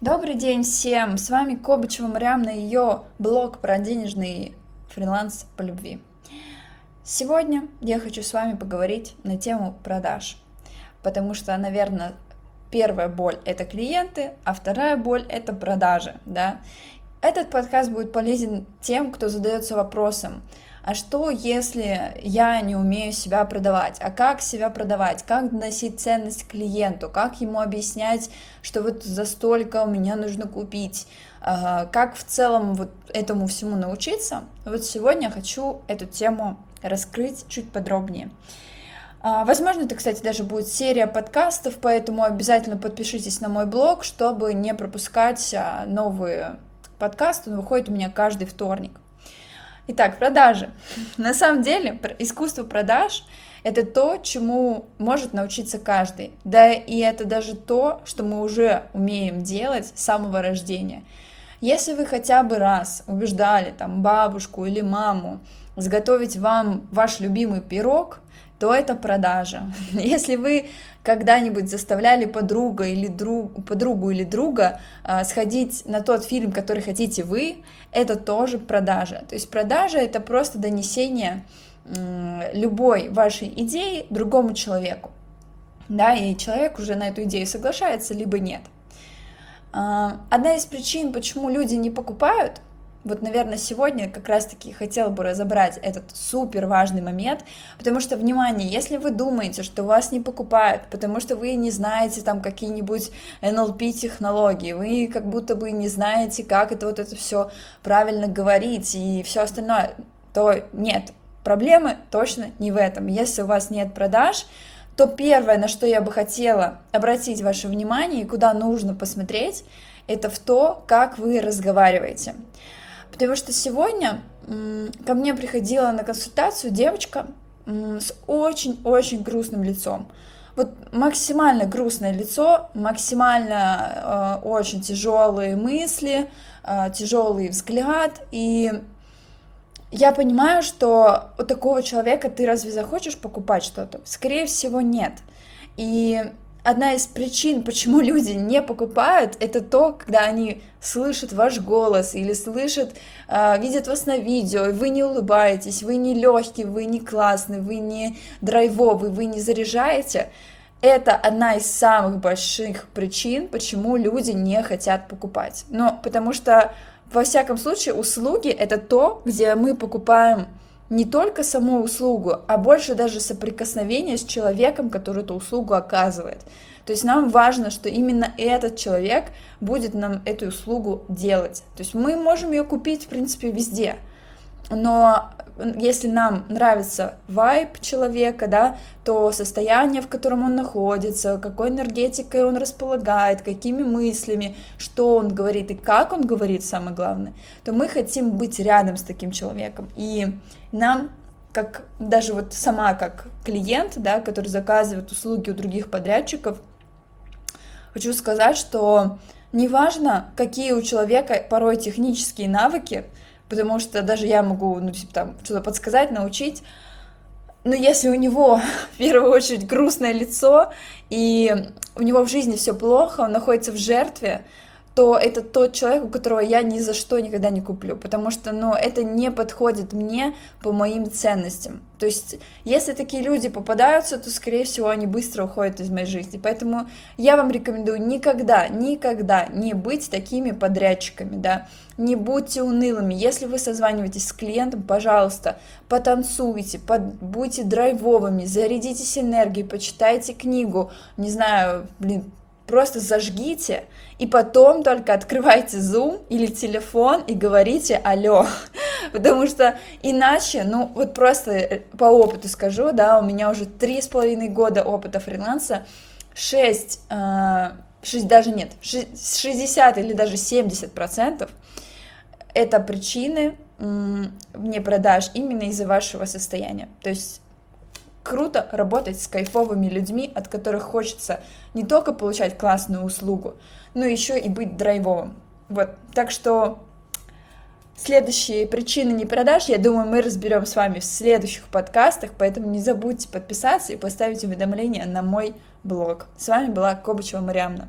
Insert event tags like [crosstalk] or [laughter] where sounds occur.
Добрый день всем! С вами Кобычева Мариам на ее блог про денежный фриланс по любви. Сегодня я хочу с вами поговорить на тему продаж, потому что, наверное, первая боль — это клиенты, а вторая боль — это продажи, да. Этот подкаст будет полезен тем, кто задается вопросом, а что, если я не умею себя продавать? А как себя продавать? Как доносить ценность клиенту? Как ему объяснять, что вот за столько меня нужно купить? Как в целом вот этому всему научиться? Вот сегодня я хочу эту тему раскрыть чуть подробнее. А, возможно, это, кстати, даже будет серия подкастов, поэтому обязательно подпишитесь на мой блог, чтобы не пропускать а, новые Подкаст, он выходит у меня каждый вторник. Итак, продажи. На самом деле, искусство продаж – это то, чему может научиться каждый. Да и это даже то, что мы уже умеем делать с самого рождения. Если вы хотя бы раз убеждали там бабушку или маму сготовить вам ваш любимый пирог, то это продажа. [laughs] Если вы когда-нибудь заставляли подруга или друг, подругу или друга э, сходить на тот фильм, который хотите вы, это тоже продажа. То есть продажа это просто донесение э, любой вашей идеи другому человеку. Да, и человек уже на эту идею соглашается, либо нет. Э, одна из причин, почему люди не покупают, вот, наверное, сегодня как раз-таки хотела бы разобрать этот супер важный момент, потому что, внимание, если вы думаете, что вас не покупают, потому что вы не знаете там какие-нибудь NLP-технологии, вы как будто бы не знаете, как это вот это все правильно говорить и все остальное, то нет, проблемы точно не в этом. Если у вас нет продаж, то первое, на что я бы хотела обратить ваше внимание и куда нужно посмотреть, это в то, как вы разговариваете. Потому что сегодня ко мне приходила на консультацию девочка с очень-очень грустным лицом. Вот максимально грустное лицо, максимально э, очень тяжелые мысли, э, тяжелый взгляд. И я понимаю, что у такого человека ты разве захочешь покупать что-то? Скорее всего, нет. И одна из причин, почему люди не покупают, это то, когда они слышат ваш голос или слышат, э, видят вас на видео, и вы не улыбаетесь, вы не легкий, вы не классный, вы не драйвовый, вы не заряжаете. Это одна из самых больших причин, почему люди не хотят покупать. Но потому что, во всяком случае, услуги это то, где мы покупаем не только саму услугу, а больше даже соприкосновение с человеком, который эту услугу оказывает. То есть нам важно, что именно этот человек будет нам эту услугу делать. То есть мы можем ее купить, в принципе, везде. Но если нам нравится вайб человека, да, то состояние, в котором он находится, какой энергетикой он располагает, какими мыслями, что он говорит и как он говорит, самое главное, то мы хотим быть рядом с таким человеком. И нам как даже вот сама как клиент, да, который заказывает услуги у других подрядчиков, хочу сказать, что неважно, какие у человека порой технические навыки, потому что даже я могу, ну, типа, там, что-то подсказать, научить, но если у него [laughs] в первую очередь грустное лицо, и у него в жизни все плохо, он находится в жертве, то это тот человек, у которого я ни за что никогда не куплю, потому что, ну, это не подходит мне по моим ценностям. То есть, если такие люди попадаются, то, скорее всего, они быстро уходят из моей жизни. Поэтому я вам рекомендую никогда, никогда не быть такими подрядчиками, да. Не будьте унылыми. Если вы созваниваетесь с клиентом, пожалуйста, потанцуйте, под, будьте драйвовыми, зарядитесь энергией, почитайте книгу, не знаю, блин, просто зажгите, и потом только открывайте Zoom или телефон и говорите «Алло», [laughs] потому что иначе, ну, вот просто э, по опыту скажу, да, у меня уже три с половиной года опыта фриланса, 6, 6 э, даже нет, 60 или даже 70 процентов это причины не продаж именно из-за вашего состояния. То есть круто работать с кайфовыми людьми, от которых хочется не только получать классную услугу, но еще и быть драйвовым. Вот, так что следующие причины не продаж, я думаю, мы разберем с вами в следующих подкастах, поэтому не забудьте подписаться и поставить уведомления на мой блог. С вами была Кобычева Мариамна.